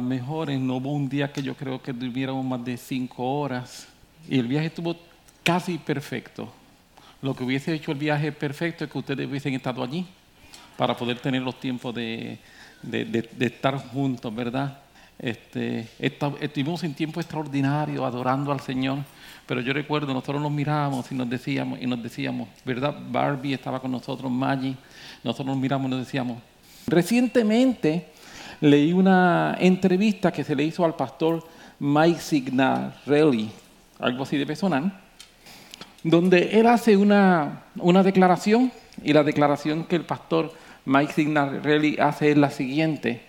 mejores, no hubo un día que yo creo que durmiéramos más de cinco horas. Y el viaje estuvo casi perfecto. Lo que hubiese hecho el viaje perfecto es que ustedes hubiesen estado allí para poder tener los tiempos de, estar juntos, ¿verdad? Este, estuvimos en tiempo extraordinario adorando al Señor, pero yo recuerdo, nosotros nos mirábamos y nos decíamos, y nos decíamos, ¿verdad? Barbie estaba con nosotros, Maggie, nosotros nos miramos y nos decíamos. Recientemente leí una entrevista que se le hizo al pastor Mike Signarelli, algo así de sonar, donde él hace una, una declaración y la declaración que el pastor Mike Signarelli hace es la siguiente.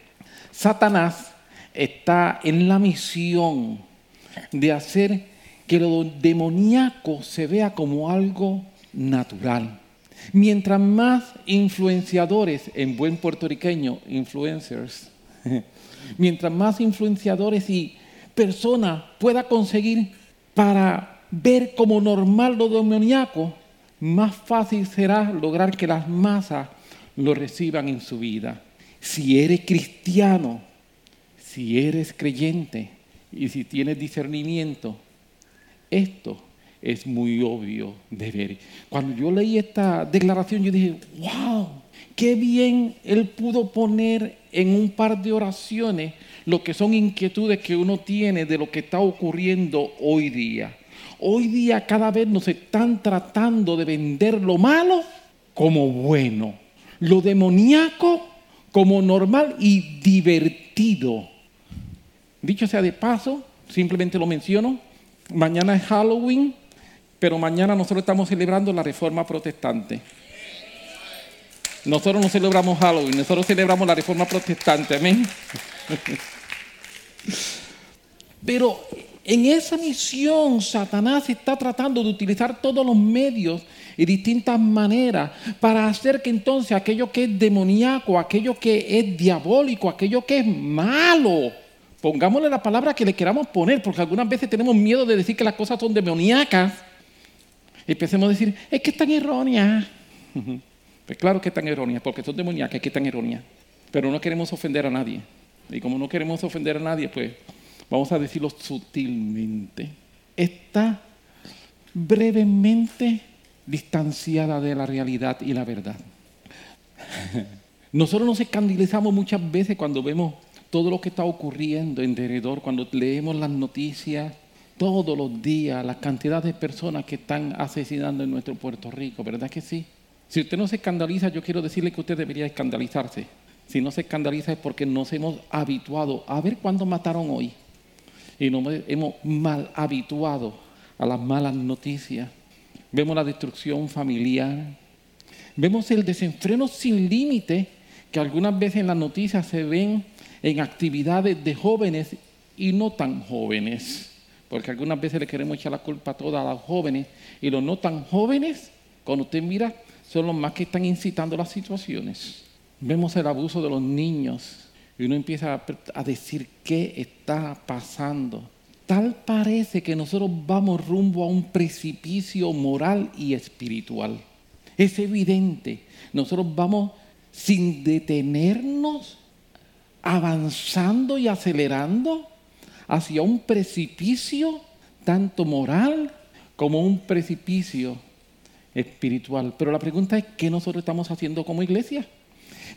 Satanás está en la misión de hacer que lo demoníaco se vea como algo natural. Mientras más influenciadores, en buen puertorriqueño, influencers, mientras más influenciadores y personas pueda conseguir para ver como normal lo demoníaco, más fácil será lograr que las masas lo reciban en su vida. Si eres cristiano, si eres creyente y si tienes discernimiento, esto es muy obvio de ver. Cuando yo leí esta declaración, yo dije, wow, qué bien él pudo poner en un par de oraciones lo que son inquietudes que uno tiene de lo que está ocurriendo hoy día. Hoy día cada vez nos están tratando de vender lo malo como bueno, lo demoníaco como normal y divertido. Dicho sea de paso, simplemente lo menciono, mañana es Halloween, pero mañana nosotros estamos celebrando la reforma protestante. Nosotros no celebramos Halloween, nosotros celebramos la reforma protestante, amén. Pero en esa misión, Satanás está tratando de utilizar todos los medios y distintas maneras para hacer que entonces aquello que es demoníaco, aquello que es diabólico, aquello que es malo, pongámosle la palabra que le queramos poner, porque algunas veces tenemos miedo de decir que las cosas son demoníacas. Y empecemos a decir, es que están erróneas. Pues claro que están erróneas, porque son demoníacas, que están erróneas. Pero no queremos ofender a nadie. Y como no queremos ofender a nadie, pues vamos a decirlo sutilmente, está brevemente distanciada de la realidad y la verdad. Nosotros nos escandalizamos muchas veces cuando vemos todo lo que está ocurriendo en derredor, cuando leemos las noticias todos los días, la cantidad de personas que están asesinando en nuestro Puerto Rico, ¿verdad que sí? Si usted no se escandaliza, yo quiero decirle que usted debería escandalizarse. Si no se escandaliza es porque nos hemos habituado a ver cuándo mataron hoy y nos hemos mal habituado a las malas noticias. Vemos la destrucción familiar, vemos el desenfreno sin límite que algunas veces en las noticias se ven en actividades de jóvenes y no tan jóvenes, porque algunas veces le queremos echar la culpa a todas las jóvenes y los no tan jóvenes, cuando usted mira, son los más que están incitando las situaciones. Vemos el abuso de los niños, y uno empieza a, decir qué está pasando. Tal parece que nosotros vamos rumbo a un precipicio moral y espiritual. Es evidente, nosotros vamos sin detenernos, avanzando y acelerando hacia un precipicio tanto moral como un precipicio espiritual. Pero la pregunta es, ¿qué nosotros estamos haciendo como iglesia?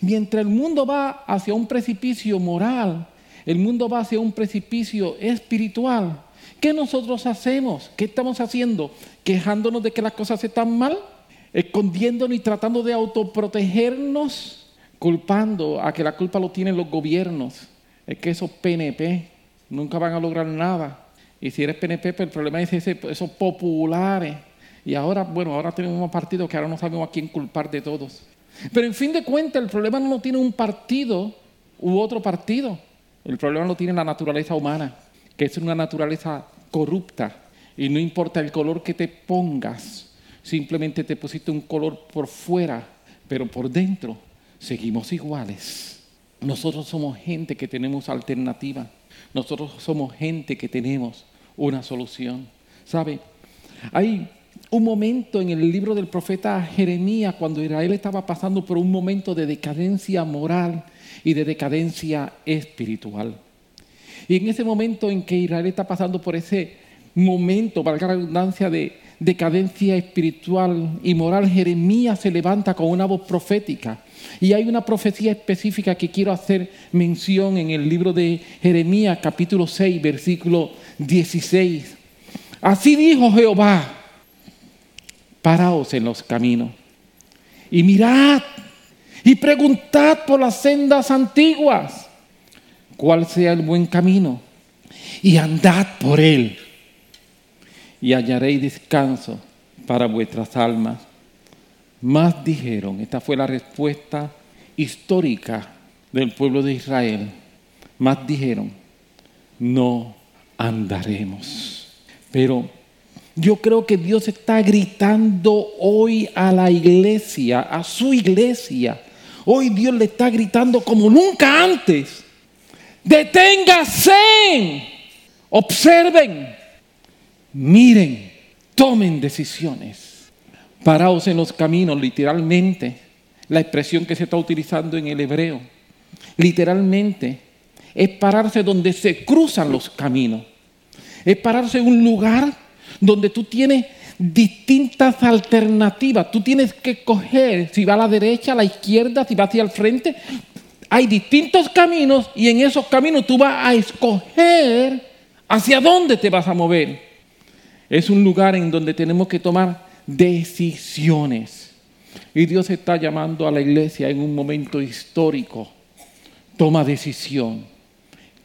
Mientras el mundo va hacia un precipicio moral, el mundo va hacia un precipicio espiritual. ¿Qué nosotros hacemos? ¿Qué estamos haciendo? ¿Quejándonos de que las cosas están mal? ¿Escondiéndonos y tratando de autoprotegernos? Culpando a que la culpa lo tienen los gobiernos. Es que esos PNP nunca van a lograr nada. Y si eres PNP, pues el problema es esos populares. Y ahora, bueno, ahora tenemos un partido que ahora no sabemos a quién culpar de todos. Pero en fin de cuentas, el problema no tiene un partido u otro partido. El problema lo tiene la naturaleza humana, que es una naturaleza corrupta. Y no importa el color que te pongas, simplemente te pusiste un color por fuera, pero por dentro seguimos iguales. Nosotros somos gente que tenemos alternativa. Nosotros somos gente que tenemos una solución. ¿Sabe? Hay un momento en el libro del profeta Jeremías cuando Israel estaba pasando por un momento de decadencia moral y de decadencia espiritual. Y en ese momento en que Israel está pasando por ese momento, para la redundancia, de decadencia espiritual y moral, Jeremías se levanta con una voz profética. Y hay una profecía específica que quiero hacer mención en el libro de Jeremías, capítulo 6, versículo 16. Así dijo Jehová, paraos en los caminos y mirad y preguntad por las sendas antiguas cuál sea el buen camino y andad por él y hallaréis descanso para vuestras almas. Más dijeron, esta fue la respuesta histórica del pueblo de Israel, más dijeron, no andaremos. Pero yo creo que Dios está gritando hoy a la iglesia, a su iglesia. Hoy Dios le está gritando como nunca antes. Deténgase, observen, miren, tomen decisiones. Paraos en los caminos, literalmente, la expresión que se está utilizando en el hebreo. Literalmente, es pararse donde se cruzan los caminos. Es pararse en un lugar donde tú tienes distintas alternativas. Tú tienes que escoger si va a la derecha, a la izquierda, si va hacia el frente. Hay distintos caminos y en esos caminos tú vas a escoger hacia dónde te vas a mover. Es un lugar en donde tenemos que tomar decisiones. Y Dios está llamando a la iglesia en un momento histórico. Toma decisión.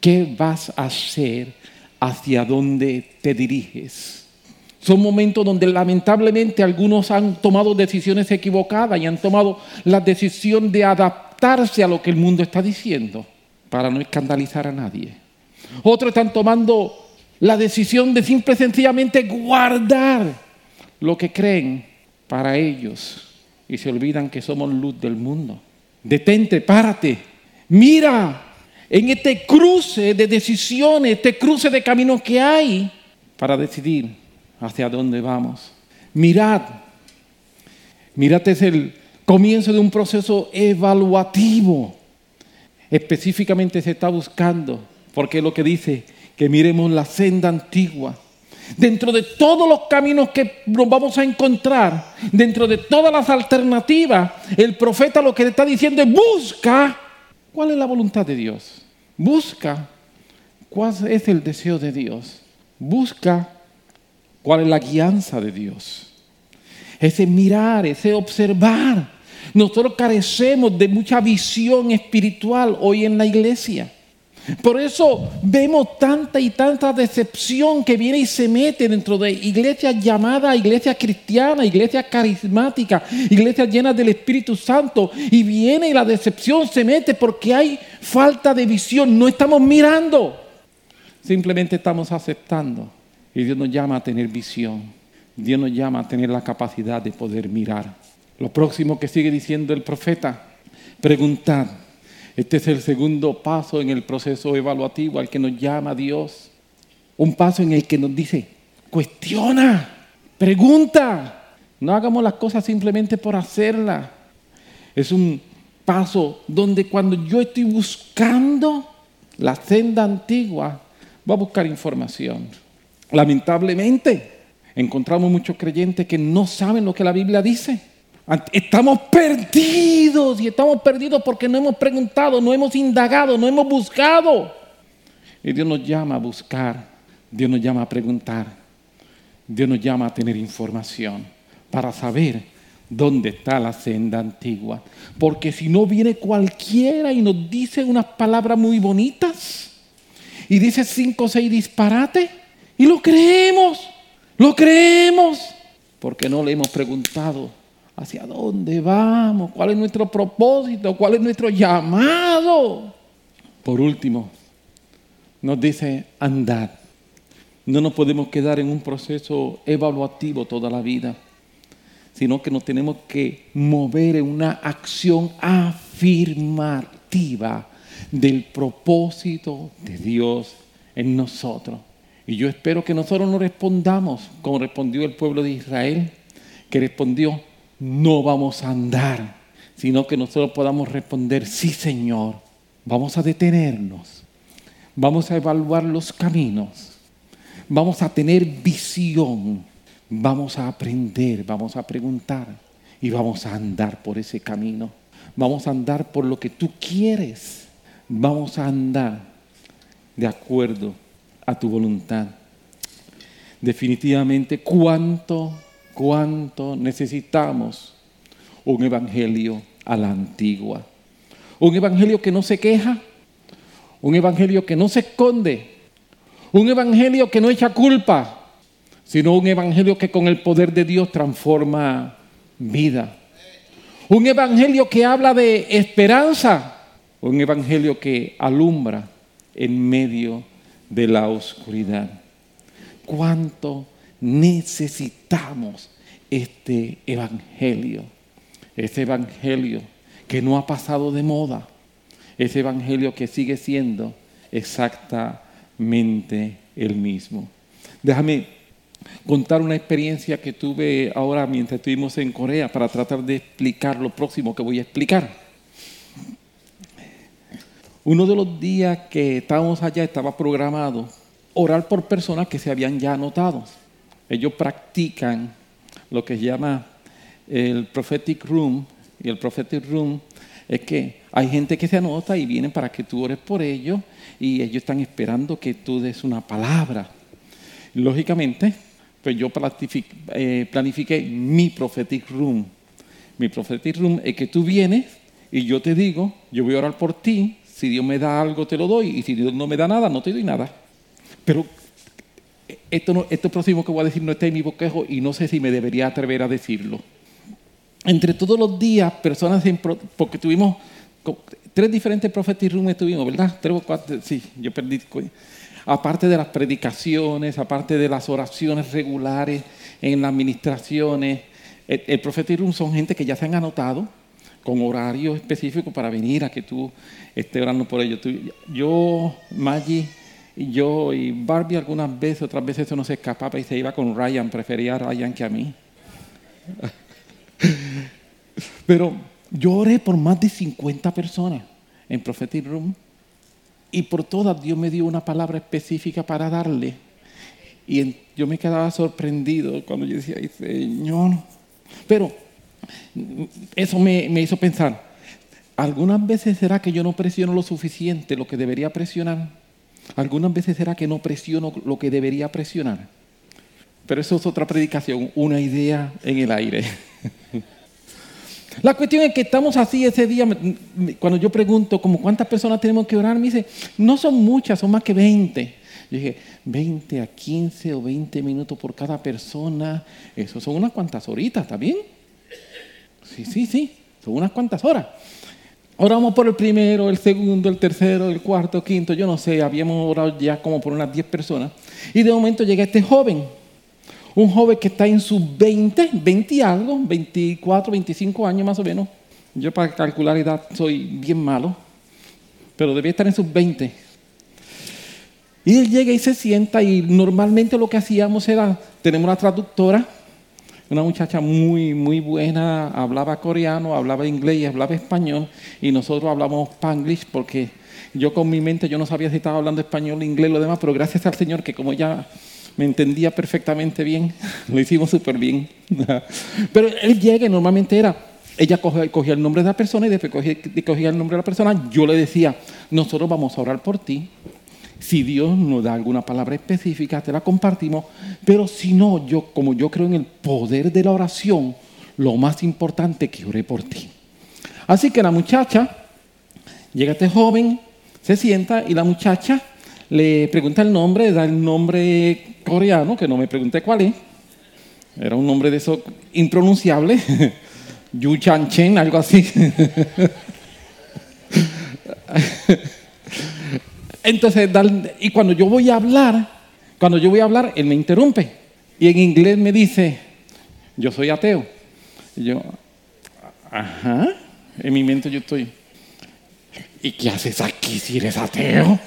¿Qué vas a hacer? ¿Hacia dónde te diriges? Son momentos donde lamentablemente algunos han tomado decisiones equivocadas y han tomado la decisión de adaptarse a lo que el mundo está diciendo para no escandalizar a nadie. Otros están tomando la decisión de simple y sencillamente guardar lo que creen para ellos y se olvidan que somos luz del mundo. Detente, párate, mira en este cruce de decisiones, este cruce de caminos que hay para decidir hacia dónde vamos. Mirad, mirad es el comienzo de un proceso evaluativo. Específicamente se está buscando, porque es lo que dice, que miremos la senda antigua. Dentro de todos los caminos que nos vamos a encontrar, dentro de todas las alternativas, el profeta lo que le está diciendo es busca cuál es la voluntad de Dios. Busca cuál es el deseo de Dios. Busca cuál es la guianza de Dios. Ese mirar, ese observar. Nosotros carecemos de mucha visión espiritual hoy en la iglesia. Por eso vemos tanta y tanta decepción que viene y se mete dentro de iglesias llamadas iglesias cristianas, iglesias carismáticas, iglesias llenas del Espíritu Santo. Y viene y la decepción se mete porque hay falta de visión. No estamos mirando, simplemente estamos aceptando. Y Dios nos llama a tener visión. Dios nos llama a tener la capacidad de poder mirar. Lo próximo que sigue diciendo el profeta, preguntar. Este es el segundo paso en el proceso evaluativo al que nos llama Dios. Un paso en el que nos dice, cuestiona, pregunta. No hagamos las cosas simplemente por hacerlas. Es un paso donde cuando yo estoy buscando la senda antigua, voy a buscar información. Lamentablemente, encontramos muchos creyentes que no saben lo que la Biblia dice. Estamos perdidos y estamos perdidos porque no hemos preguntado, no hemos indagado, no hemos buscado. Y Dios nos llama a buscar, Dios nos llama a preguntar, Dios nos llama a tener información para saber dónde está la senda antigua. Porque si no viene cualquiera y nos dice unas palabras muy bonitas y dice cinco o seis disparates, y lo creemos, lo creemos, porque no le hemos preguntado hacia dónde vamos, cuál es nuestro propósito, cuál es nuestro llamado. Por último, nos dice andad. No nos podemos quedar en un proceso evaluativo toda la vida, sino que nos tenemos que mover en una acción afirmativa del propósito de Dios en nosotros. Y yo espero que nosotros no respondamos como respondió el pueblo de Israel, que respondió, no vamos a andar, sino que nosotros podamos responder, sí Señor, vamos a detenernos, Vamos a evaluar los caminos. Vamos a tener visión. Vamos a aprender, vamos a preguntar y vamos a andar por ese camino. Vamos a andar por lo que tú quieres. Vamos a andar de acuerdo a tu voluntad. Definitivamente, cuánto, cuánto necesitamos un evangelio a la antigua. Un evangelio que no se queja, un evangelio que no se esconde, un evangelio que no echa culpa, sino un evangelio que con el poder de Dios transforma vida. Un evangelio que habla de esperanza, un evangelio que alumbra en medio de la oscuridad. ¿Cuánto necesitamos este evangelio? Este evangelio que no ha pasado de moda. Ese evangelio que sigue siendo exactamente el mismo. Déjame contar una experiencia que tuve ahora mientras estuvimos en Corea para tratar de explicar lo próximo que voy a explicar. Uno de los días que estábamos allá estaba programado orar por personas que se habían ya anotado. Ellos practican lo que se llama el prophetic room y el prophetic room es que hay gente que se anota y vienen para que tú ores por ellos y ellos están esperando que tú des una palabra. Lógicamente, pues yo eh, planifiqué, mi prophetic room. Mi prophetic room es que tú vienes y yo te digo, yo voy a orar por ti, si Dios me da algo te lo doy y si Dios no me da nada, no te doy nada. Pero esto, no, esto próximo que voy a decir no está en mi boquejo y no sé si me debería atrever a decirlo entre todos los días, personas, porque tuvimos tres diferentes prophetic rooms, tuvimos, ¿verdad? Tres o cuatro, sí, yo perdí. Aparte de las predicaciones, aparte de las oraciones regulares en las administraciones, el, el prophetic room son gente que ya se han anotado con horario específico para venir a que tú estés orando por ellos. yo, Maggie, yo y Barbie algunas veces, otras veces eso no se escapaba y se iba con Ryan, prefería a Ryan que a mí. Pero yo oré por más de 50 personas en Prophetic Room y por todas Dios me dio una palabra específica para darle. Y yo me quedaba sorprendido cuando yo decía, Señor. Pero eso me, me hizo pensar, algunas veces será que yo no presiono lo suficiente, lo que debería presionar. Algunas veces será que no presiono lo que debería presionar. Pero eso es otra predicación, una idea en el aire. La cuestión es que estamos así ese día, cuando yo pregunto como cuántas personas tenemos que orar, me dice, no son muchas, son más que 20. Yo dije, 20 a 15 o 20 minutos por cada persona, eso son unas cuantas horitas, ¿está bien? Sí, sí, sí, son unas cuantas horas. Oramos por el primero, el segundo, el tercero, el cuarto, quinto, yo no sé, habíamos orado ya como por unas 10 personas. Y de momento llega este joven un joven que está en sus 20, 20 y algo, 24, 25 años más o menos. Yo para calcular edad soy bien malo, pero debía estar en sus 20. Y él llega y se sienta y normalmente lo que hacíamos era, tenemos una traductora, una muchacha muy, muy buena, hablaba coreano, hablaba inglés y hablaba español, y nosotros hablamos spanglish porque yo con mi mente yo no sabía si estaba hablando español, inglés, lo demás, pero gracias al Señor que como ella me entendía perfectamente bien, lo hicimos súper bien. Pero él llega y normalmente era, ella cogía, el nombre de la persona y después cogía el nombre de la persona, yo le decía, nosotros vamos a orar por ti, si Dios nos da alguna palabra específica, te la compartimos, pero si no, yo como yo creo en el poder de la oración, lo más importante que oré por ti. Así que la muchacha, llega este joven, se sienta y la muchacha le pregunta el nombre, da el nombre coreano, que no me pregunté cuál es. Era un nombre de eso impronunciable. Yu Chan Chen, algo así. Entonces, y cuando yo voy a hablar, cuando yo voy a hablar, él me interrumpe. Y en inglés me dice, yo soy ateo. Y yo, ajá. En mi mente yo estoy, ¿y qué haces aquí si eres ateo?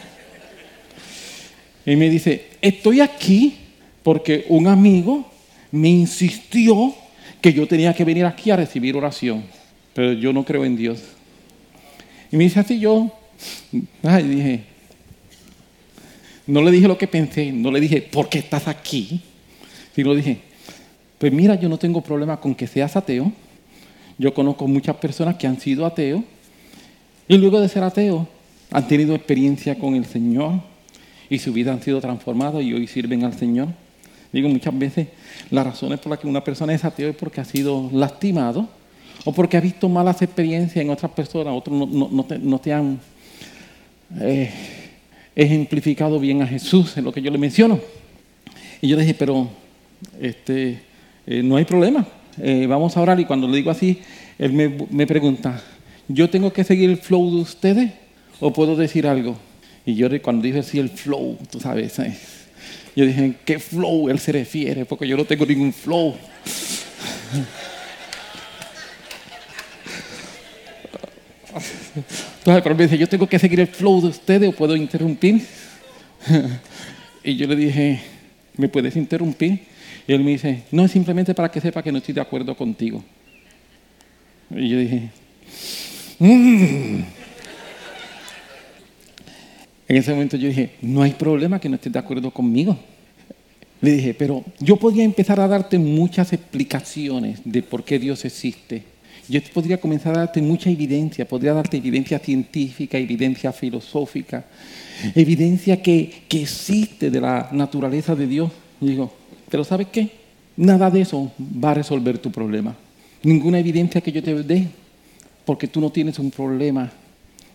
Y me dice, estoy aquí porque un amigo me insistió que yo tenía que venir aquí a recibir oración, pero yo no creo en Dios. Y me dice así yo, ay, dije, No le dije lo que pensé, no le dije, ¿por qué estás aquí? Sino dije, pues mira, yo no tengo problema con que seas ateo. Yo conozco muchas personas que han sido ateos y luego de ser ateos han tenido experiencia con el Señor y su vida han sido transformadas y hoy sirven al Señor. Digo, muchas veces las razones por las que una persona es ateo es porque ha sido lastimado o porque ha visto malas experiencias en otras personas, otros no, te, han eh, ejemplificado bien a Jesús en lo que yo le menciono. Y yo dije, pero este, eh, no hay problema, eh, vamos a orar. Y cuando le digo así, él me, me pregunta, ¿yo tengo que seguir el flow de ustedes o puedo decir algo? Y yo cuando dije así el flow, tú sabes, yo dije, ¿qué flow él se refiere? Porque yo no tengo ningún flow. Entonces, pero me dice, yo tengo que seguir el flow de ustedes o puedo interrumpir. y yo le dije, ¿me puedes interrumpir? Y él me dice, no, es simplemente para que sepa que no estoy de acuerdo contigo. Y yo dije, mmm. En ese momento yo dije, no hay problema que no estés de acuerdo conmigo. Le dije, pero yo podría empezar a darte muchas explicaciones de por qué Dios existe. Yo podría comenzar a darte mucha evidencia, podría darte evidencia científica, evidencia filosófica, evidencia que, que existe de la naturaleza de Dios. Y digo, pero ¿sabes qué? Nada de eso va a resolver tu problema. Ninguna evidencia que yo te dé, porque tú no tienes un problema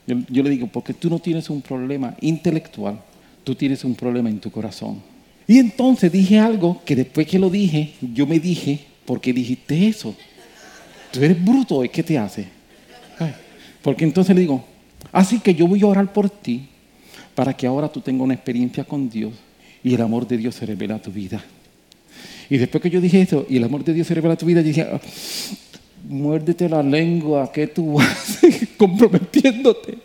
yo, le digo, porque tú no tienes un problema intelectual, tú tienes un problema en tu corazón. Y entonces dije algo que después que lo dije, yo me dije, ¿por qué dijiste eso? Tú eres bruto, ¿qué te hace? Porque entonces le digo, así que yo voy a orar por ti para que ahora tú tengas una experiencia con Dios y el amor de Dios se revela a tu vida. Y después que yo dije eso y el amor de Dios se revela a tu vida, yo dije, muérdete la lengua, ¿qué tú haces comprometiéndote?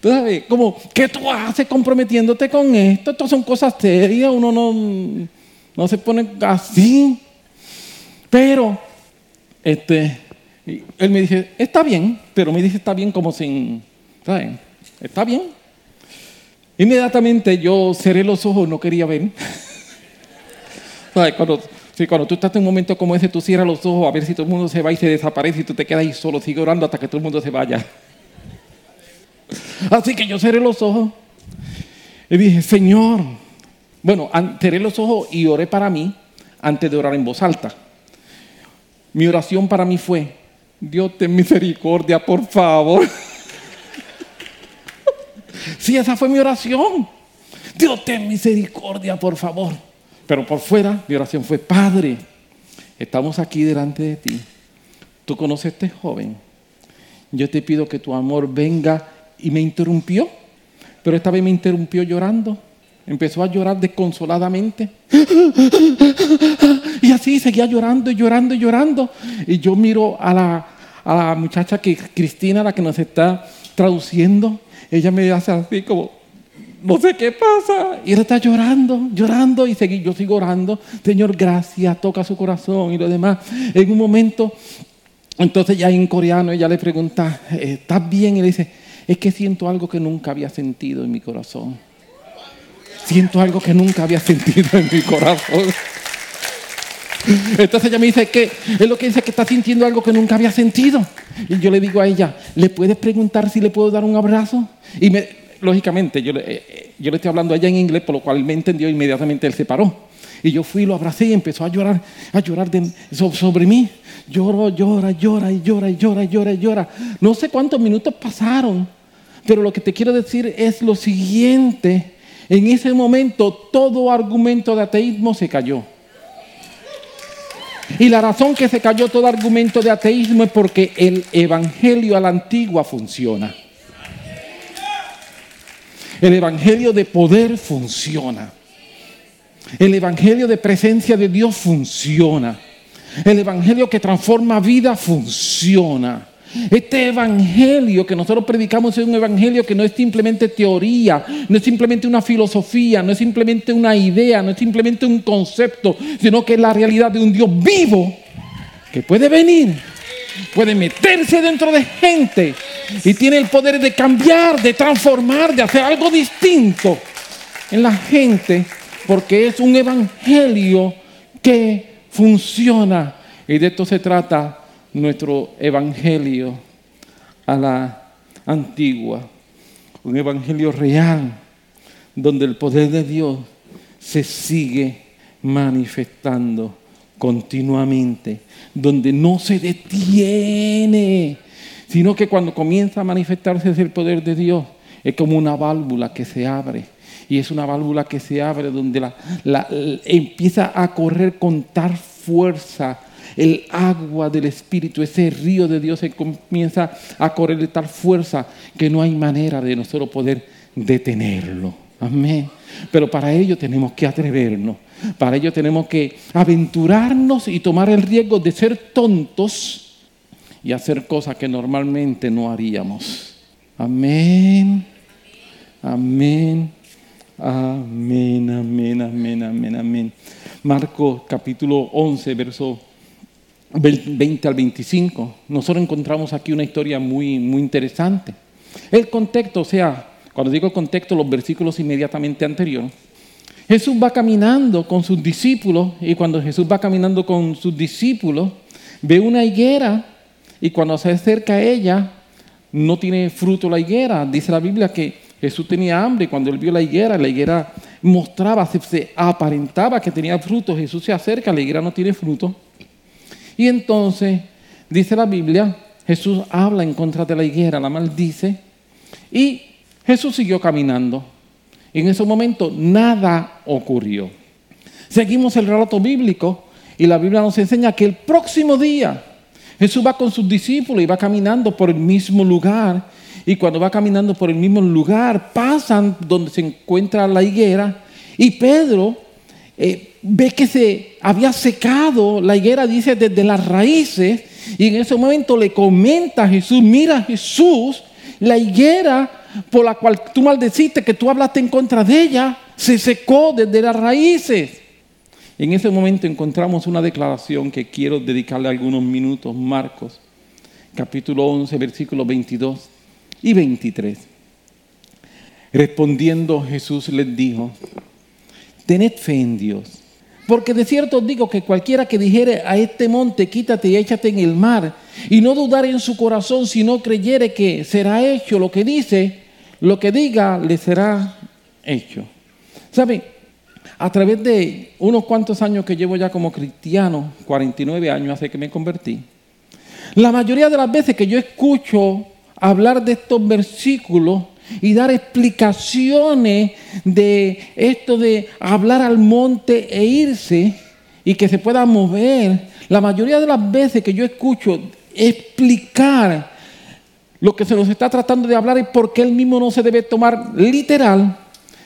¿Tú sabes? Como, ¿qué tú haces comprometiéndote con esto? Estas son cosas serias, uno no, no se pone así. Pero, este, él me dice, está bien, pero me dice, está bien como sin, ¿sabes? Está bien. Inmediatamente yo cerré los ojos, no quería ver. ¿Sabes? Cuando Sí, cuando tú estás en un momento como ese, tú cierras los ojos a ver si todo el mundo se va y se desaparece y tú te quedas ahí solo, sigue orando hasta que todo el mundo se vaya. Así que yo cerré los ojos y dije, Señor, bueno, cerré los ojos y oré para mí antes de orar en voz alta. Mi oración para mí fue, Dios ten misericordia, por favor. sí, esa fue mi oración. Dios ten misericordia, por favor. Pero por fuera mi oración fue, Padre, estamos aquí delante de ti. Tú conoces a este joven. Yo te pido que tu amor venga y me interrumpió. Pero esta vez me interrumpió llorando. Empezó a llorar desconsoladamente. Y así seguía llorando y llorando y llorando. Y yo miro a la, a la muchacha que Cristina, la que nos está traduciendo. Ella me hace así como, no sé qué pasa. Y él está llorando, llorando y seguí, yo sigo orando. Señor, gracias, toca su corazón y lo demás. En un momento, entonces ya en coreano ella le pregunta, ¿estás bien? Y le dice, es que siento algo que nunca había sentido en mi corazón. Siento algo que nunca había sentido en mi corazón. Entonces ella me dice que es lo que dice que está sintiendo algo que nunca había sentido. Y yo le digo a ella, ¿le puedes preguntar si le puedo dar un abrazo? Y me, lógicamente, yo, eh, yo le estoy hablando allá en inglés, por lo cual me entendió inmediatamente él se paró. Y yo fui, lo abracé y empezó a llorar, a llorar sobre mí. Lloro, llora, llora llora y llora y llora y llora. No sé cuántos minutos pasaron, pero lo que te quiero decir es lo siguiente. En ese momento todo argumento de ateísmo se cayó. Y la razón que se cayó todo argumento de ateísmo es porque el evangelio a la antigua funciona. El Evangelio de poder funciona. El Evangelio de presencia de Dios funciona. El Evangelio que transforma vida funciona. Este evangelio que nosotros predicamos es un evangelio que no es simplemente teoría, no es simplemente una filosofía, no es simplemente una idea, no es simplemente un concepto, sino que es la realidad de un Dios vivo que puede venir puede meterse dentro de gente y tiene el poder de cambiar, de transformar, de hacer algo distinto en la gente porque es un evangelio que funciona. Y de esto se trata nuestro evangelio a la antigua. Un evangelio real donde el poder de Dios se sigue manifestando continuamente, donde no se detiene, sino que cuando comienza a manifestarse el poder de Dios, es como una válvula que se abre. Y es una válvula que se abre donde la, empieza a correr con tal fuerza el agua del Espíritu, ese río de Dios se comienza a correr de tal fuerza que no hay manera de nosotros poder detenerlo. Amén. Pero para ello tenemos que atrevernos. Para ello tenemos que aventurarnos y tomar el riesgo de ser tontos y hacer cosas que normalmente no haríamos. Amén. Amén. Amén, amén, amén, amén. Marcos capítulo 11, verso 20 al 25. Nosotros encontramos aquí una historia muy, muy interesante. El contexto, o sea, cuando digo contexto, los versículos inmediatamente anteriores. Jesús va caminando con sus discípulos y cuando Jesús va caminando con sus discípulos, ve una higuera y cuando se acerca a ella, no tiene fruto la higuera. Dice la Biblia que Jesús tenía hambre y cuando él vio la higuera, la higuera mostraba, se, aparentaba que tenía fruto. Jesús se acerca, la higuera no tiene fruto. Y entonces, dice la Biblia, Jesús habla en contra de la higuera, la maldice. Y Jesús siguió caminando. Y en ese momento nada ocurrió. Seguimos el relato bíblico y la Biblia nos enseña que el próximo día Jesús va con sus discípulos y va caminando por el mismo lugar y cuando va caminando por el mismo lugar, pasan donde se encuentra la higuera y Pedro eh, ve que se había secado la higuera, dice, desde las raíces. Y en ese momento le comenta a Jesús, mira Jesús, la higuera por la cual tú maldeciste, que tú hablaste en contra de ella, se secó desde las raíces. En ese momento encontramos una declaración que quiero dedicarle algunos minutos, Marcos, capítulo 11, versículo 22 y 23. Respondiendo Jesús les dijo, tened fe en Dios, porque de cierto os digo que cualquiera que dijere a este monte, quítate y échate en el mar, y no dudare en su corazón, si no creyere que será hecho lo que dice, lo que diga le será hecho. ¿Sabe? A través de unos cuantos años que llevo ya como cristiano, 49 años hace que me convertí, la mayoría de las veces que yo escucho hablar de estos versículos y dar explicaciones de esto de hablar al monte e irse y que se pueda mover. La mayoría de las veces que yo escucho explicar lo que se nos está tratando de hablar es porque él mismo no se debe tomar literal,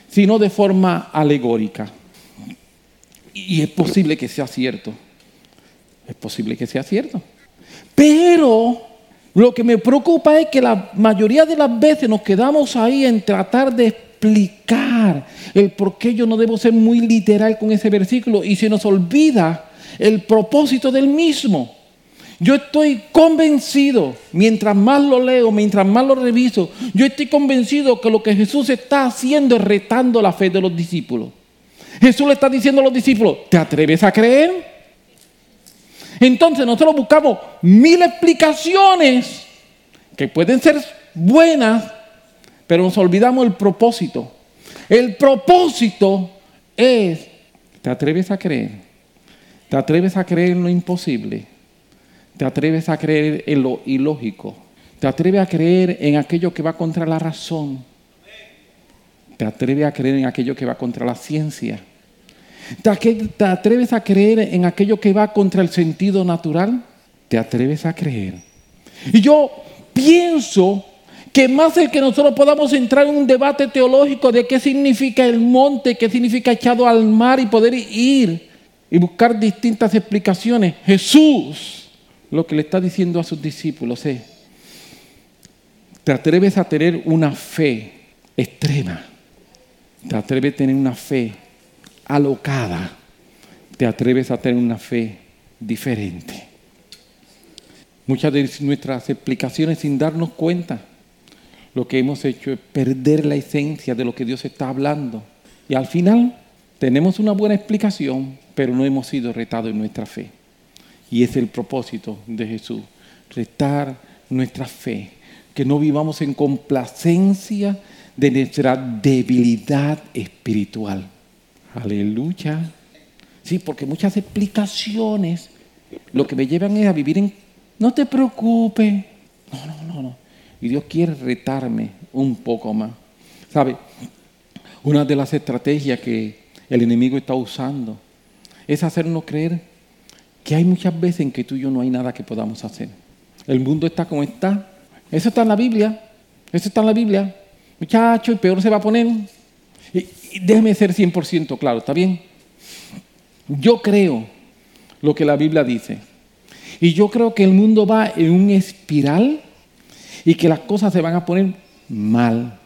sino de forma alegórica. Y es posible que sea cierto. Es posible que sea cierto. Pero lo que me preocupa es que la mayoría de las veces nos quedamos ahí en tratar de explicar el por qué yo no debo ser muy literal con ese versículo y se nos olvida el propósito del mismo. Yo estoy convencido, mientras más lo leo, mientras más lo reviso, yo estoy convencido que lo que Jesús está haciendo es retando la fe de los discípulos. Jesús le está diciendo a los discípulos, ¿te atreves a creer? Entonces nosotros buscamos mil explicaciones que pueden ser buenas, pero nos olvidamos el propósito. El propósito es, ¿te atreves a creer? ¿Te atreves a creer en lo imposible? ¿Te atreves a creer en lo ilógico? ¿Te atreves a creer en aquello que va contra la razón? ¿Te atreves a creer en aquello que va contra la ciencia? ¿Te atreves a creer en aquello que va contra el sentido natural? ¿Te atreves a creer? Y yo pienso que más el que nosotros podamos entrar en un debate teológico de qué significa el monte, qué significa echado al mar y poder ir y buscar distintas explicaciones, Jesús lo que le está diciendo a sus discípulos es, te atreves a tener una fe extrema, te atreves a tener una fe alocada, te atreves a tener una fe diferente. Muchas de nuestras explicaciones sin darnos cuenta, lo que hemos hecho es perder la esencia de lo que Dios está hablando Y al final tenemos una buena explicación, pero no hemos sido retados en nuestra fe. Y es el propósito de Jesús, retar nuestra fe, que no vivamos en complacencia de nuestra debilidad espiritual. Aleluya. Sí, porque muchas explicaciones lo que me llevan es a vivir en, no te preocupes. No, no, no, no. Y Dios quiere retarme un poco más. ¿Sabe? Una de las estrategias que el enemigo está usando es hacernos creer que hay muchas veces en que tú y yo no hay nada que podamos hacer. El mundo está como está. Eso está en la Biblia. Eso está en la Biblia. Muchacho, y peor se va a poner. Y, déjeme ser 100% claro, ¿está bien? Yo creo lo que la Biblia dice. Y yo creo que el mundo va en un espiral y que las cosas se van a poner mal.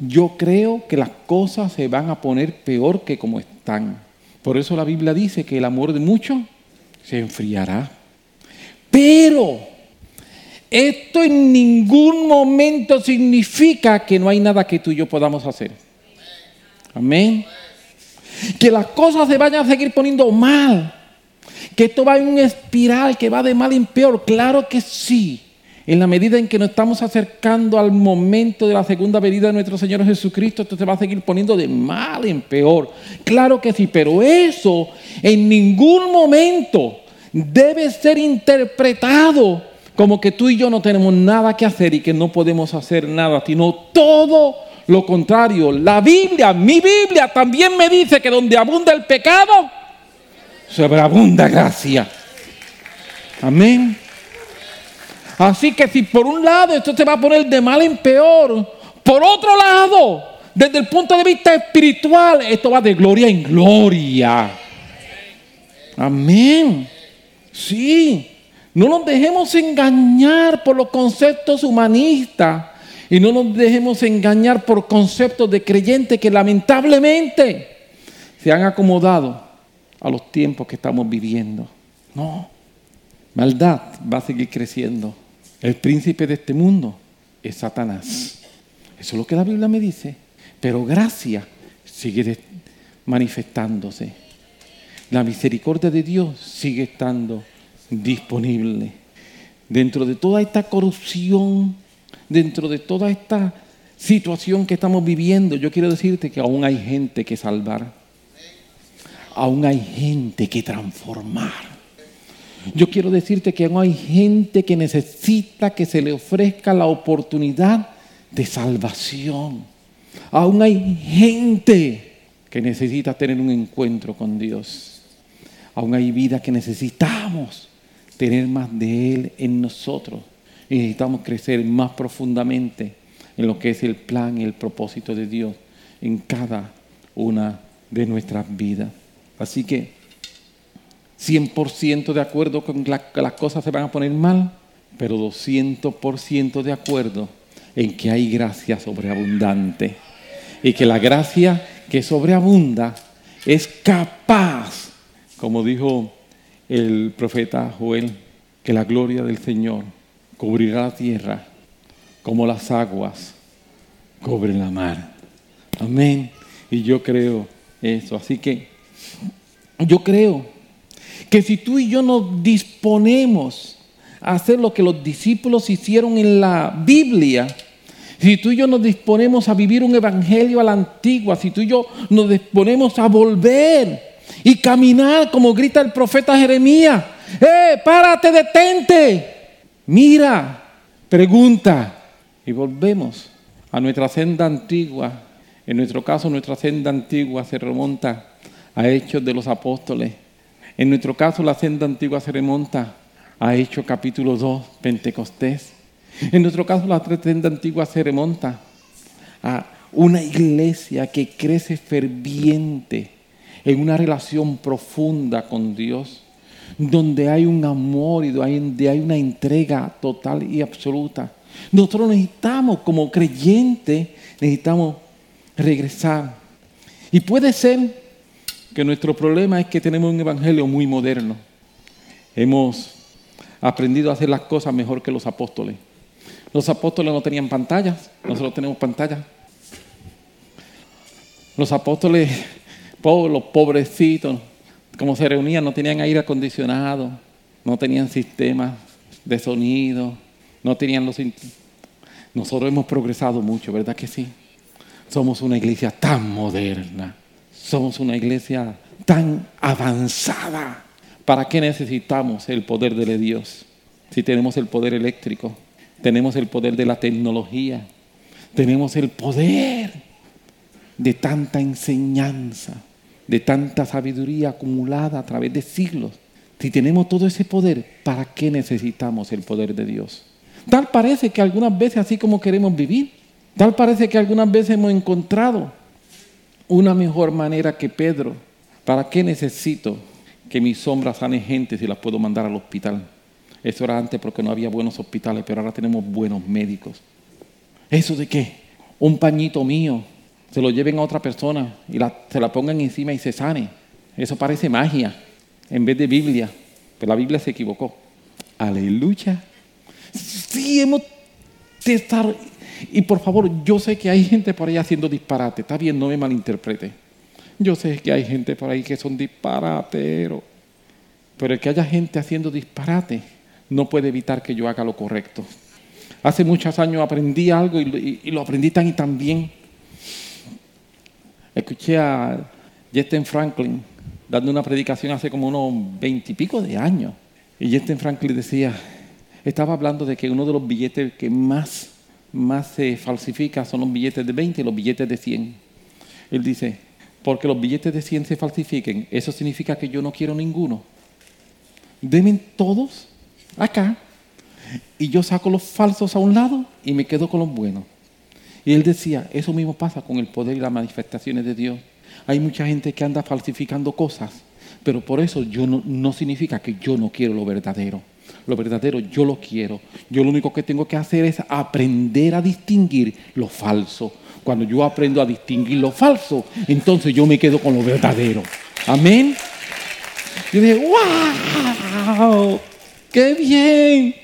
Yo creo que las cosas se van a poner peor que como están. Por eso la Biblia dice que el amor de muchos se enfriará. Pero esto en ningún momento significa que no hay nada que tú y yo podamos hacer. Amén. Que las cosas se vayan a seguir poniendo mal. Que esto va en un espiral que va de mal en peor. Claro que sí. En la medida en que nos estamos acercando al momento de la segunda venida de nuestro Señor Jesucristo, esto se va a seguir poniendo de mal en peor. Claro que sí, pero eso en ningún momento debe ser interpretado como que tú y yo no tenemos nada que hacer y que no podemos hacer nada, sino todo lo contrario. La Biblia, mi Biblia también me dice que donde abunda el pecado, sobreabunda gracia. Amén. Así que si por un lado esto se va a poner de mal en peor, por otro lado, desde el punto de vista espiritual, esto va de gloria en gloria. Amén. Sí. No nos dejemos engañar por los conceptos humanistas y no nos dejemos engañar por conceptos de creyentes que lamentablemente se han acomodado a los tiempos que estamos viviendo. No, maldad va a seguir creciendo. El príncipe de este mundo es Satanás. Eso es lo que la Biblia me dice. Pero gracia sigue manifestándose. La misericordia de Dios sigue estando disponible. Dentro de toda esta corrupción, dentro de toda esta situación que estamos viviendo, yo quiero decirte que aún hay gente que salvar. Aún hay gente que transformar. Yo quiero decirte que aún hay gente que necesita que se le ofrezca la oportunidad de salvación. Aún hay gente que necesita tener un encuentro con Dios. Aún hay vida que necesitamos tener más de Él en nosotros. Y necesitamos crecer más profundamente en lo que es el plan y el propósito de Dios en cada una de nuestras vidas. Así que 100% de acuerdo con que las cosas se van a poner mal, pero 200% de acuerdo en que hay gracia sobreabundante y que la gracia que sobreabunda es capaz, como dijo el profeta Joel, que la gloria del Señor cubrirá la tierra como las aguas cubren la mar. Amén. Y yo creo eso. Así que yo creo que si tú y yo nos disponemos a hacer lo que los discípulos hicieron en la Biblia, si tú y yo nos disponemos a vivir un evangelio a la antigua, si tú y yo nos disponemos a volver y caminar como grita el profeta Jeremías. ¡Eh, párate, detente! Mira, pregunta. Y volvemos a nuestra senda antigua. En nuestro caso, nuestra senda antigua se remonta a Hechos de los Apóstoles. En nuestro caso, la senda antigua se remonta a Hechos capítulo 2, Pentecostés. En nuestro caso, la senda antigua se remonta a una iglesia que crece ferviente en una relación profunda con Dios, donde hay un amor y donde hay una entrega total y absoluta. Nosotros necesitamos, como creyentes, necesitamos regresar. Y puede ser que nuestro problema es que tenemos un evangelio muy moderno. Hemos aprendido a hacer las cosas mejor que los apóstoles. Los apóstoles no tenían pantallas, nosotros tenemos pantallas. Los apóstoles, los pobrecitos, como se reunían, no tenían aire acondicionado, no tenían sistemas de sonido, no tenían los... Nosotros hemos progresado mucho, ¿verdad que sí? Somos una iglesia tan moderna, somos una iglesia tan avanzada. ¿Para qué necesitamos el poder de Dios? Si tenemos el poder eléctrico, tenemos el poder de la tecnología, tenemos el poder de tanta enseñanza, de tanta sabiduría acumulada a través de siglos. Si tenemos todo ese poder, ¿para qué necesitamos el poder de Dios? Tal parece que algunas veces así como queremos vivir, tal parece que algunas veces hemos encontrado una mejor manera que Pedro. ¿Para qué necesito que mis sombras sane gente si las puedo mandar al hospital? Eso era antes porque no había buenos hospitales, pero ahora tenemos buenos médicos. ¿Eso de qué? Un pañito mío, se lo lleven a otra persona y se la pongan encima y se sane. Eso parece magia en vez de Biblia. Pero la Biblia se equivocó. Aleluya. Sí, hemos estar. Y por favor, yo sé que hay gente por ahí haciendo disparate. Está bien, no me malinterprete. Yo sé que hay gente por ahí que son disparateros. Pero el que haya gente haciendo disparate no puede evitar que yo haga lo correcto. Hace muchos años aprendí algo y, lo aprendí tan y tan bien. Escuché a Justin Franklin dando una predicación hace como unos veintipico de años. Y Justin Franklin decía, estaba hablando de que uno de los billetes que más, más se falsifica son los billetes de 20 y los billetes de 100. Él dice, porque los billetes de 100 se falsifiquen, eso significa que yo no quiero ninguno. Deben todos acá. Y yo saco los falsos a un lado y me quedo con los buenos. Y él decía, eso mismo pasa con el poder y las manifestaciones de Dios. Hay mucha gente que anda falsificando cosas, pero por eso yo no, no significa que yo no quiero lo verdadero. Lo verdadero yo lo quiero. Yo lo único que tengo que hacer es aprender a distinguir lo falso. Cuando yo aprendo a distinguir lo falso, entonces yo me quedo con lo verdadero. Amén. Yo dije, wow, ¡Qué bien!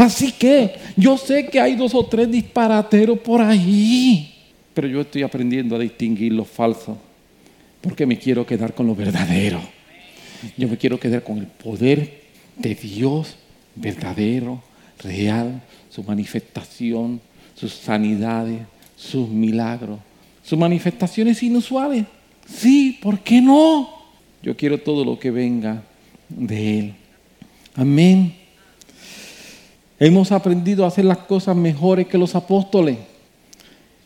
Así que yo sé que hay dos o tres disparateros por ahí, pero yo estoy aprendiendo a distinguir lo falso, porque me quiero quedar con lo verdadero. Yo me quiero quedar con el poder de Dios verdadero, real, su manifestación, sus sanidades, sus milagros, sus manifestaciones inusuales. Sí, ¿por qué no? Yo quiero todo lo que venga de Él. Amén. Hemos aprendido a hacer las cosas mejores que los apóstoles,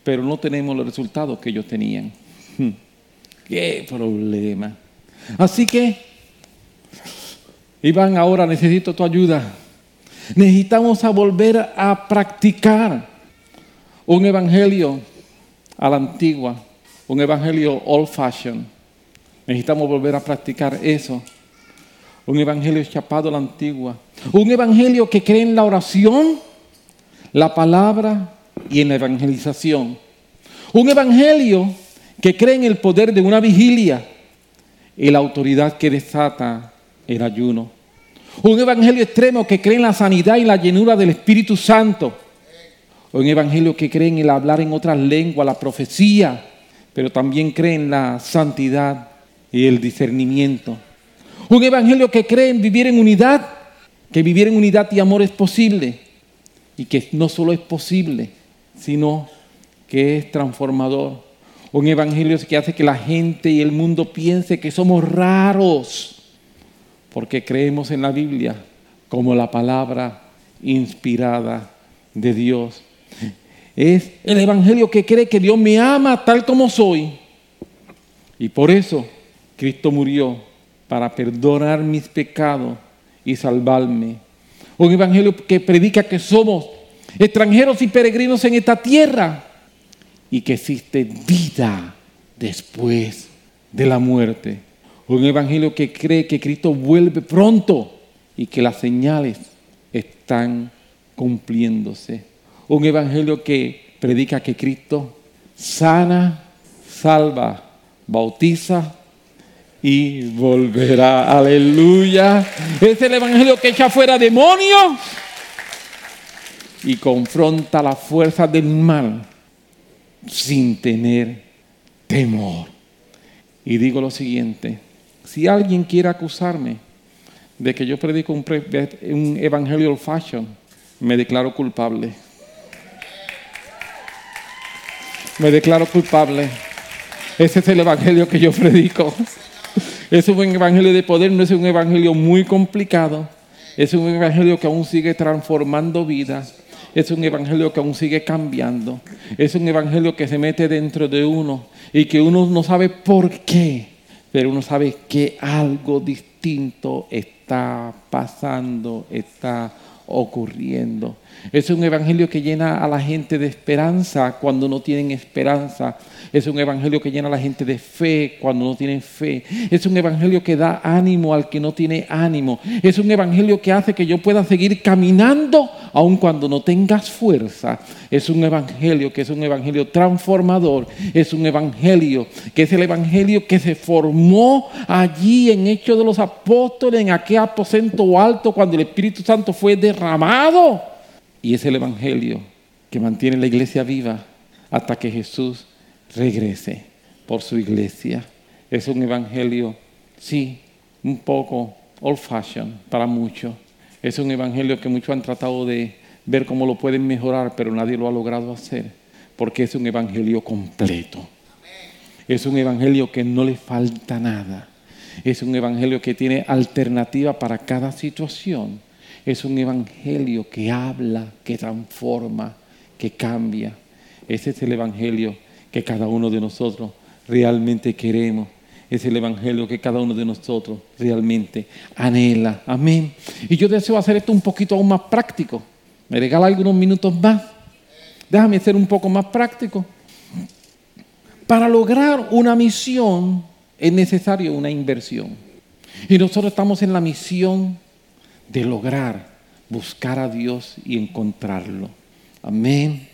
pero no tenemos los resultados que ellos tenían. Hmm. Qué problema. Así que, Iván, ahora necesito tu ayuda. Necesitamos volver a practicar un evangelio a la antigua, un evangelio old fashion. Necesitamos volver a practicar eso un evangelio chapado a la antigua, un evangelio que cree en la oración, la palabra y en la evangelización. Un evangelio que cree en el poder de una vigilia y la autoridad que desata el ayuno. Un evangelio extremo que cree en la sanidad y la llenura del Espíritu Santo. Un evangelio que cree en el hablar en otras lenguas, la profecía, pero también cree en la santidad y el discernimiento. Un evangelio que cree en vivir en unidad, que vivir en unidad y amor es posible. Y que no solo es posible, sino que es transformador. Un evangelio que hace que la gente y el mundo piense que somos raros, porque creemos en la Biblia como la palabra inspirada de Dios. Es el evangelio que cree que Dios me ama tal como soy. Y por eso Cristo murió para perdonar mis pecados y salvarme. Un evangelio que predica que somos extranjeros y peregrinos en esta tierra y que existe vida después de la muerte. Un evangelio que cree que Cristo vuelve pronto y que las señales están cumpliéndose. Un evangelio que predica que Cristo sana, salva, bautiza y volverá. Aleluya. Es el Evangelio que echa fuera demonios y confronta la fuerza del mal sin tener temor. Y digo lo siguiente, si alguien quiere acusarme de que yo predico un, un evangelio old fashion, me declaro culpable. Me declaro culpable. Ese es el evangelio que yo predico. Es un evangelio de poder, no es un evangelio muy complicado. Es un evangelio que aún sigue transformando vidas. Es un evangelio que aún sigue cambiando. Es un evangelio que se mete dentro de uno y que uno no sabe por qué, pero uno sabe que algo distinto está pasando, está ocurriendo. Es un evangelio que llena a la gente de esperanza cuando no tienen esperanza. Es un evangelio que llena a la gente de fe cuando no tienen fe. Es un evangelio que da ánimo al que no tiene ánimo. Es un evangelio que hace que yo pueda seguir caminando aun cuando no tengas fuerza. Es un evangelio que es un evangelio transformador. Es un evangelio que es el evangelio que se formó allí en Hechos de los Apóstoles, en aquel aposento alto cuando el Espíritu Santo fue derramado. Y es el Evangelio que mantiene la iglesia viva hasta que Jesús regrese por su iglesia. Es un Evangelio, sí, un poco old fashioned para muchos. Es un Evangelio que muchos han tratado de ver cómo lo pueden mejorar, pero nadie lo ha logrado hacer, porque es un Evangelio completo. Es un Evangelio que no le falta nada. Es un Evangelio que tiene alternativa para cada situación es un evangelio que habla, que transforma, que cambia. Ese es el evangelio que cada uno de nosotros realmente queremos. Es el evangelio que cada uno de nosotros realmente anhela. Amén. Y yo deseo hacer esto un poquito aún más práctico. ¿Me regala algunos minutos más? Déjame ser un poco más práctico. Para lograr una misión es necesario una inversión. Y nosotros estamos en la misión de lograr buscar a Dios y encontrarlo. Amén.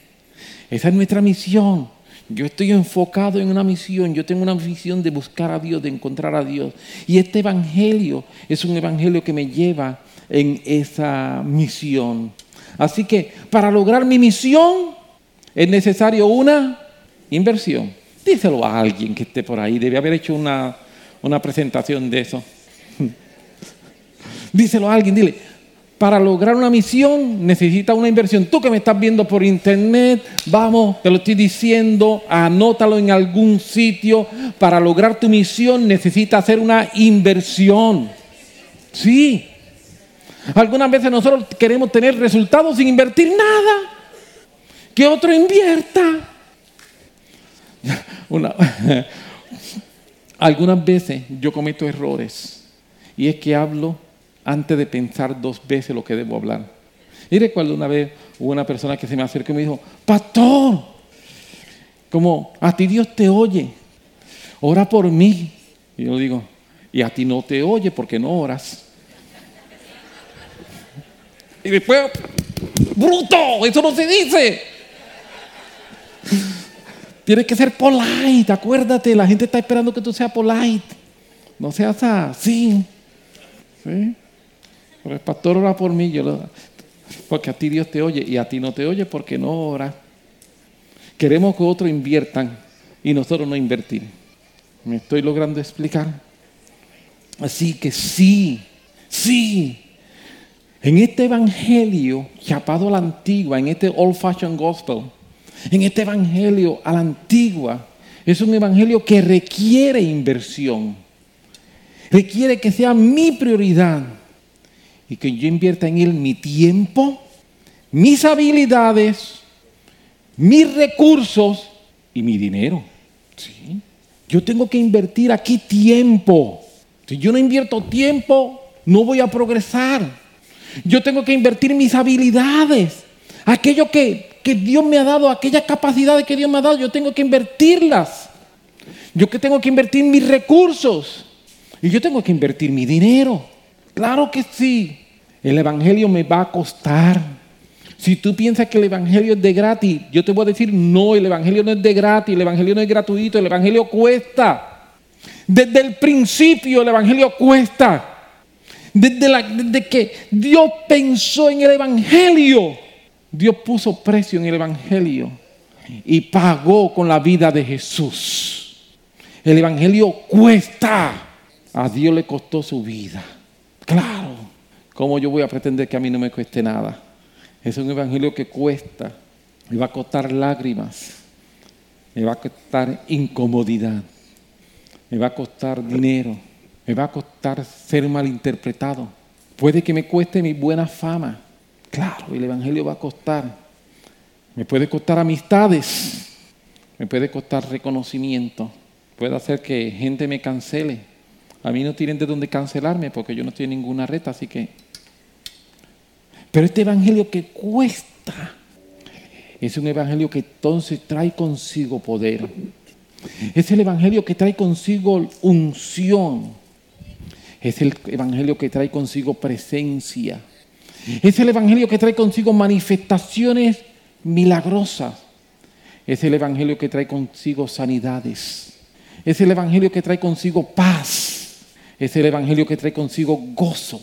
Esa es nuestra misión. Yo estoy enfocado en una misión, yo tengo una misión de buscar a Dios, de encontrar a Dios. Y este evangelio es un evangelio que me lleva en esa misión. Así que para lograr mi misión es necesario una inversión. Díselo a alguien que esté por ahí, debe haber hecho una, una presentación de eso. Díselo a alguien, dile, para lograr una misión necesita una inversión. Tú que me estás viendo por internet, vamos, te lo estoy diciendo, anótalo en algún sitio. Para lograr tu misión necesitas hacer una inversión. Sí. Algunas veces nosotros queremos tener resultados sin invertir nada. Que otro invierta. algunas veces yo cometo errores. Y es que hablo antes de pensar dos veces lo que debo hablar. Y recuerdo una vez hubo una persona que se me acercó y me dijo, pastor, como a ti Dios te oye, ora por mí. Y yo digo, y a ti no te oye porque no oras. Y después, bruto, eso no se dice. Tienes que ser polite, acuérdate, la gente está esperando que tú seas polite. No seas así. ¿Sí? El pastor ora por mí, yo porque a ti Dios te oye y a ti no te oye porque no ora. Queremos que otros inviertan y nosotros no invertir. ¿Me estoy logrando explicar? Así que sí, sí. En este evangelio chapado a la antigua, en este old fashioned gospel, en este evangelio a la antigua, es un evangelio que requiere inversión. Requiere que sea mi prioridad y que yo invierta en él mi tiempo, mis habilidades, mis recursos y mi dinero. ¿Sí? Yo tengo que invertir aquí tiempo. Si yo no invierto tiempo, no voy a progresar. Yo tengo que invertir mis habilidades. Aquello que, que Dios me ha dado, aquellas capacidades que Dios me ha dado, yo tengo que invertirlas. Yo que tengo que invertir mis recursos. Y yo tengo que invertir mi dinero. Claro que sí. El Evangelio me va a costar. Si tú piensas que el Evangelio es de gratis, yo te voy a decir, no, el Evangelio no es de gratis, el Evangelio no es gratuito, el Evangelio cuesta. Desde el principio el Evangelio cuesta. Desde, desde que Dios pensó en el Evangelio, Dios puso precio en el Evangelio y pagó con la vida de Jesús. El Evangelio cuesta. A Dios le costó su vida. Claro. ¿Cómo yo voy a pretender que a mí no me cueste nada? Es un Evangelio que cuesta. Me va a costar lágrimas. Me va a costar incomodidad. Me va a costar dinero. Me va a costar ser malinterpretado. Puede que me cueste mi buena fama. Claro, el Evangelio va a costar. Me puede costar amistades. Me puede costar reconocimiento. Puede hacer que gente me cancele. A mí no tienen de dónde cancelarme porque yo no estoy en ninguna red, así que... Pero este Evangelio que cuesta es un Evangelio que entonces trae consigo poder. Es el Evangelio que trae consigo unción. Es el Evangelio que trae consigo presencia. Es el Evangelio que trae consigo manifestaciones milagrosas. Es el Evangelio que trae consigo sanidades. Es el Evangelio que trae consigo paz. Es el Evangelio que trae consigo gozo.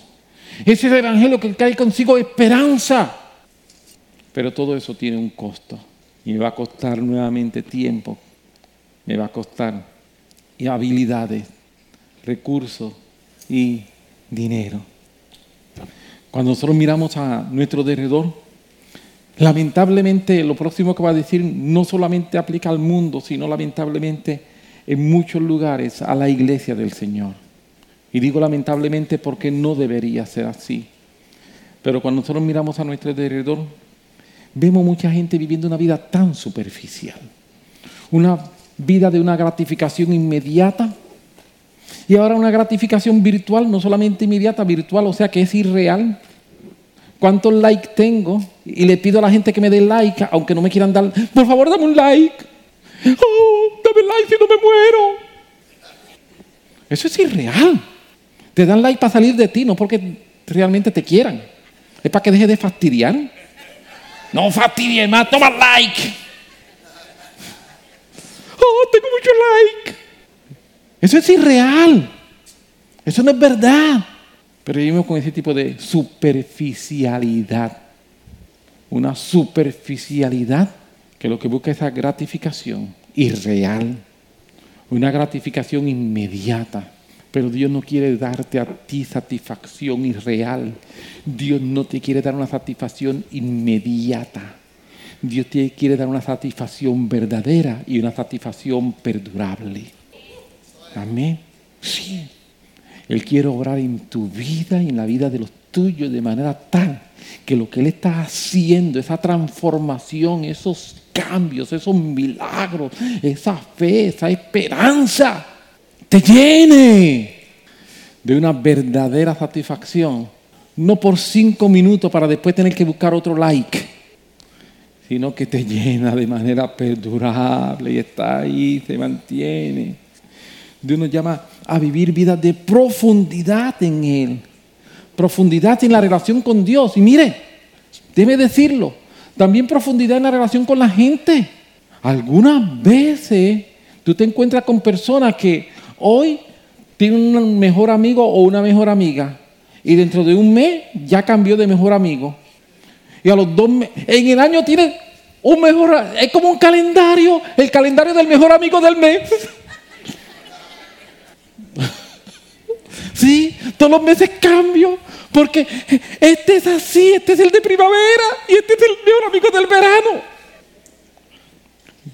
Es el Evangelio que trae consigo esperanza. Pero todo eso tiene un costo. Y me va a costar nuevamente tiempo. Me va a costar habilidades, recursos, y dinero. Cuando nosotros miramos a nuestro derredor, lamentablemente lo próximo que va a decir no solamente aplica al mundo, sino lamentablemente en muchos lugares a la iglesia del Señor. Y digo lamentablemente porque no debería ser así. Pero cuando nosotros miramos a nuestro derredor, vemos mucha gente viviendo una vida tan superficial. Una vida de una gratificación inmediata, y ahora una gratificación virtual, no solamente inmediata, virtual, o sea que es irreal. ¿Cuántos likes tengo? Y le pido a la gente que me dé like, aunque no me quieran dar, por favor dame un like. Oh, dame like si no me muero. Eso es irreal. Te dan like para salir de ti, no porque realmente te quieran. Es para que dejes de fastidiar. No fastidien más, toma like. Oh, tengo mucho like. Eso es irreal. Eso no es verdad. Pero vivimos con ese tipo de superficialidad. Una superficialidad que lo que busca es la gratificación irreal. Una gratificación inmediata. Pero Dios no quiere darte a ti satisfacción irreal. Dios no te quiere dar una satisfacción inmediata. Dios te quiere dar una satisfacción verdadera y una satisfacción perdurable. Amén. Sí. Él quiere obrar en tu vida y en la vida de los tuyos de manera tal que lo que Él está haciendo, esa transformación, esos cambios, esos milagros, esa fe, esa esperanza, te llene de una verdadera satisfacción. No por cinco minutos para después tener que buscar otro like, sino que te llena de manera perdurable y está ahí, se mantiene. Dios nos llama a vivir vidas de profundidad en Él. Profundidad en la relación con Dios. Y mire, debe decirlo, también profundidad en la relación con la gente. Algunas veces tú te encuentras con personas que hoy tienen un mejor amigo o una mejor amiga y dentro de un mes ya cambió de mejor amigo. Y a los dos meses, en el año tiene un mejor, es como un calendario, el calendario del mejor amigo del mes. Sí, todos los meses cambio, porque este es así, este es el de primavera y este es el mejor amigo del verano.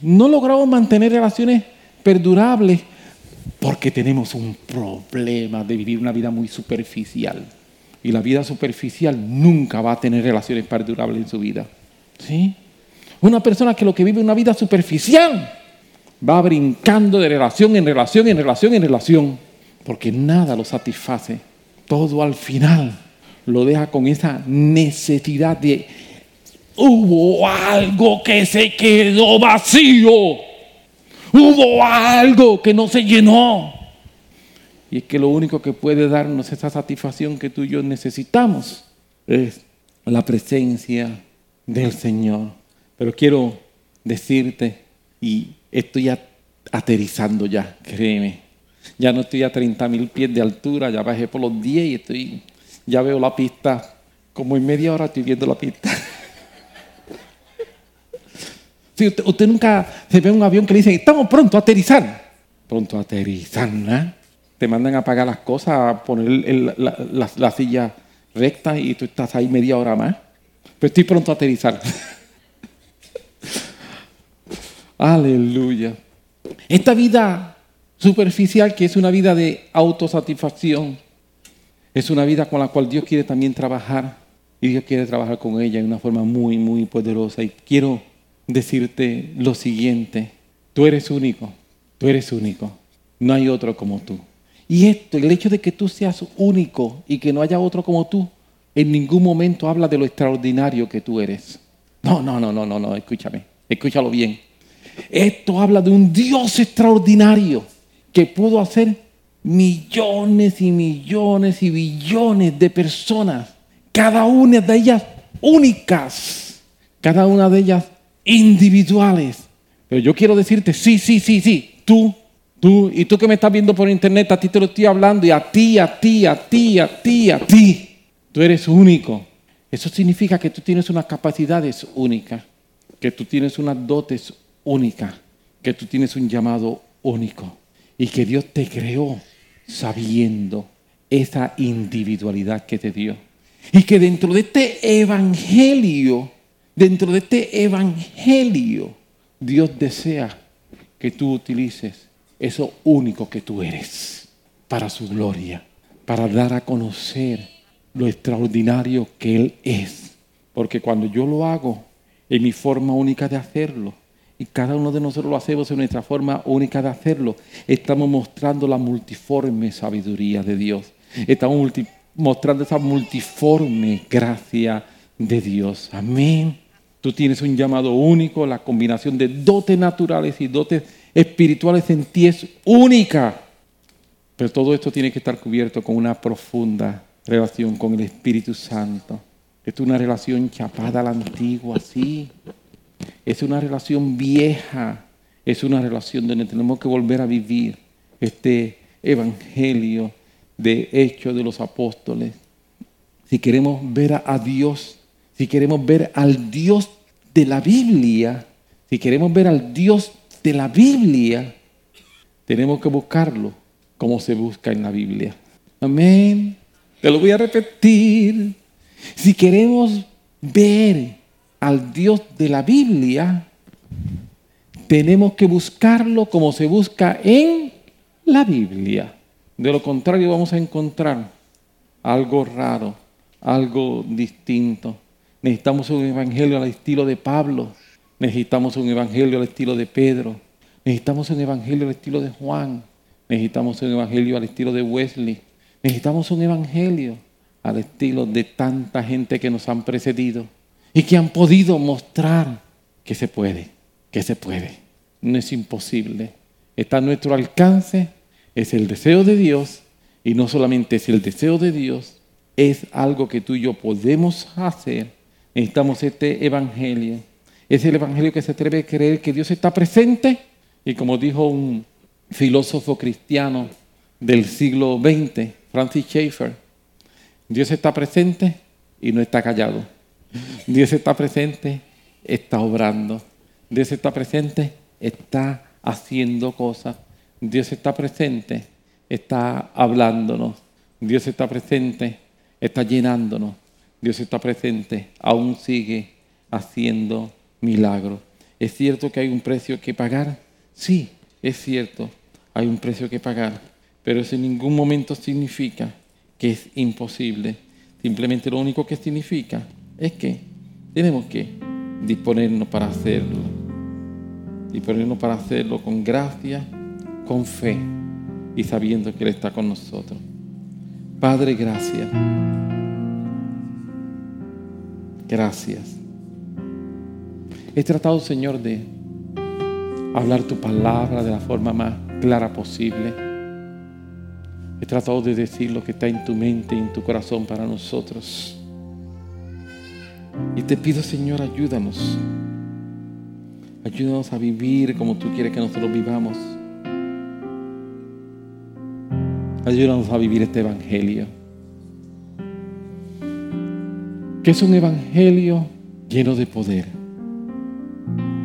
No logramos mantener relaciones perdurables porque tenemos un problema de vivir una vida muy superficial. Y la vida superficial nunca va a tener relaciones perdurables en su vida. ¿Sí? Una persona que lo que vive una vida superficial va brincando de relación en relación, en relación, en relación porque nada lo satisface. Todo al final lo deja con esa necesidad de, hubo algo que se quedó vacío, hubo algo que no se llenó. Y es que lo único que puede darnos esa satisfacción que tú y yo necesitamos es la presencia del Señor. Pero quiero decirte, y estoy aterrizando ya, créeme, ya no estoy a 30 mil pies de altura, ya bajé por los 10 y estoy, ya veo la pista. Como en media hora estoy viendo la pista. usted, nunca se ve un avión que le dice, estamos pronto a aterrizar. pronto a aterrizar, ¿no? Te mandan a pagar las cosas, a poner el- la- la silla recta y tú estás ahí media hora más. Pero estoy pronto a aterrizar. Aleluya. Esta vida superficial, que es una vida de autosatisfacción, es una vida con la cual Dios quiere también trabajar y Dios quiere trabajar con ella de una forma muy, muy poderosa. Y quiero decirte lo siguiente, tú eres único, tú eres único, no hay otro como tú. Y esto, el hecho de que tú seas único y que no haya otro como tú, en ningún momento habla de lo extraordinario que tú eres. No, no, no, no, no, no, escúchame, escúchalo bien. Esto habla de un Dios extraordinario que pudo hacer millones y millones y billones de personas, cada una de ellas únicas, cada una de ellas individuales. Pero yo quiero decirte, sí, sí, sí, sí, tú, tú, y tú que me estás viendo por internet, a ti te lo estoy hablando, y a ti, a ti, a ti, a ti, a ti, tú eres único. Eso significa que tú tienes unas capacidades únicas, que tú tienes unas dotes únicas, que tú tienes un llamado único y que Dios te creó sabiendo esa individualidad que te dio. Y que dentro de este evangelio, dentro de este evangelio, Dios desea que tú utilices eso único que tú eres para su gloria, para dar a conocer lo extraordinario que Él es. Porque cuando yo lo hago en mi forma única de hacerlo, y cada uno de nosotros lo hacemos en nuestra forma única de hacerlo, estamos mostrando la multiforme sabiduría de Dios. Estamos mostrando esa multiforme gracia de Dios. Amén. Tú tienes un llamado único, la combinación de dotes naturales y dotes espirituales en ti es única. Pero todo esto tiene que estar cubierto con una profunda relación con el Espíritu Santo. Es una relación chapada a la antigua, sí. Es una relación vieja. Es una relación donde tenemos que volver a vivir este evangelio de hechos de los apóstoles. Si queremos ver a, a Dios, si queremos ver al Dios de la Biblia, si queremos ver al Dios de la Biblia, tenemos que buscarlo como se busca en la Biblia. Amén. Te lo voy a repetir. Si queremos ver al Dios de la Biblia, tenemos que buscarlo como se busca en la Biblia. De lo contrario vamos a encontrar algo raro, algo distinto. Necesitamos un evangelio al estilo de Pablo. Necesitamos un evangelio al estilo de Pedro. Necesitamos un evangelio al estilo de Juan. Necesitamos un evangelio al estilo de Wesley. Necesitamos un evangelio al estilo de tanta gente que nos han precedido y que han podido mostrar que se puede, que se puede. No es imposible. Está a nuestro alcance, es el deseo de Dios y no solamente es el deseo de Dios, es algo que tú y yo podemos hacer. Necesitamos este evangelio. Es el evangelio que se atreve a creer que Dios está presente y como dijo un filósofo cristiano del siglo XX, Francis Schaeffer, Dios está presente y no está callado. Dios está presente, está obrando. Dios está presente, está haciendo cosas. Dios está presente, está hablándonos. Dios está presente, está llenándonos. Dios está presente, aún sigue haciendo milagros. ¿Es cierto que hay un precio que pagar? Sí, es cierto, hay un precio que pagar, pero eso en ningún momento significa que es imposible. Simplemente lo único que significa es que tenemos que disponernos para hacerlo. Disponernos para hacerlo con gracia, con fe y sabiendo que Él está con nosotros. Padre, gracias. Gracias. He tratado, Señor, de hablar tu palabra de la forma más clara posible. He tratado de decir lo que está en tu mente y en tu corazón para nosotros. Y te pido, Señor, ayúdanos. Ayúdanos a vivir como tú quieres que nosotros vivamos. Ayúdanos a vivir este evangelio. Que es un evangelio lleno de poder.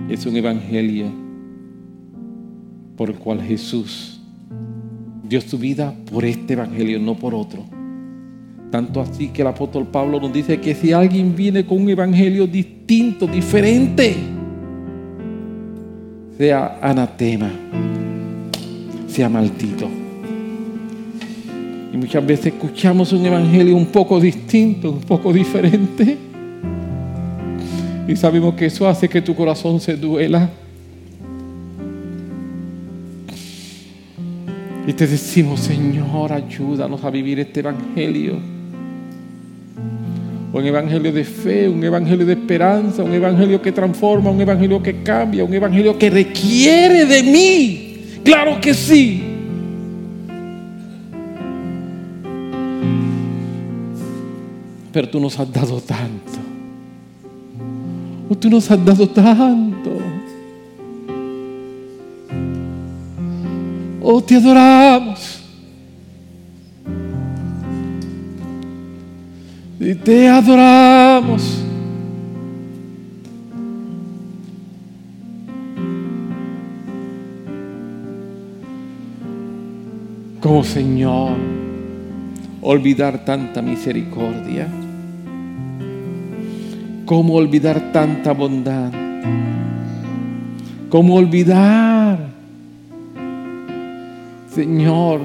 Es un evangelio por el cual Jesús dio su vida por este evangelio, no por otro. Tanto así que el apóstol Pablo nos dice que si alguien viene con un evangelio distinto, diferente, sea anatema, sea maldito. Y muchas veces escuchamos un evangelio un poco distinto, un poco diferente. Y sabemos que eso hace que tu corazón se duela. Y te decimos, Señor, ayúdanos a vivir este evangelio. Un evangelio de fe, un evangelio de esperanza, un evangelio que transforma, un evangelio que cambia, un evangelio que requiere de mí. Claro que sí. Pero tú nos has dado tanto. Oh, tú nos has dado tanto. Oh, te adoramos. Y te adoramos. Como Señor, olvidar tanta misericordia. ¿Cómo olvidar tanta bondad? ¿Cómo olvidar, Señor,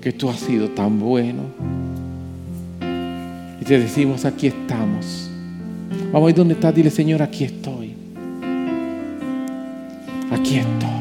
que tú has sido tan bueno? Y te decimos, aquí estamos. Vamos a ir donde estás, dile, Señor, aquí estoy. Aquí estoy.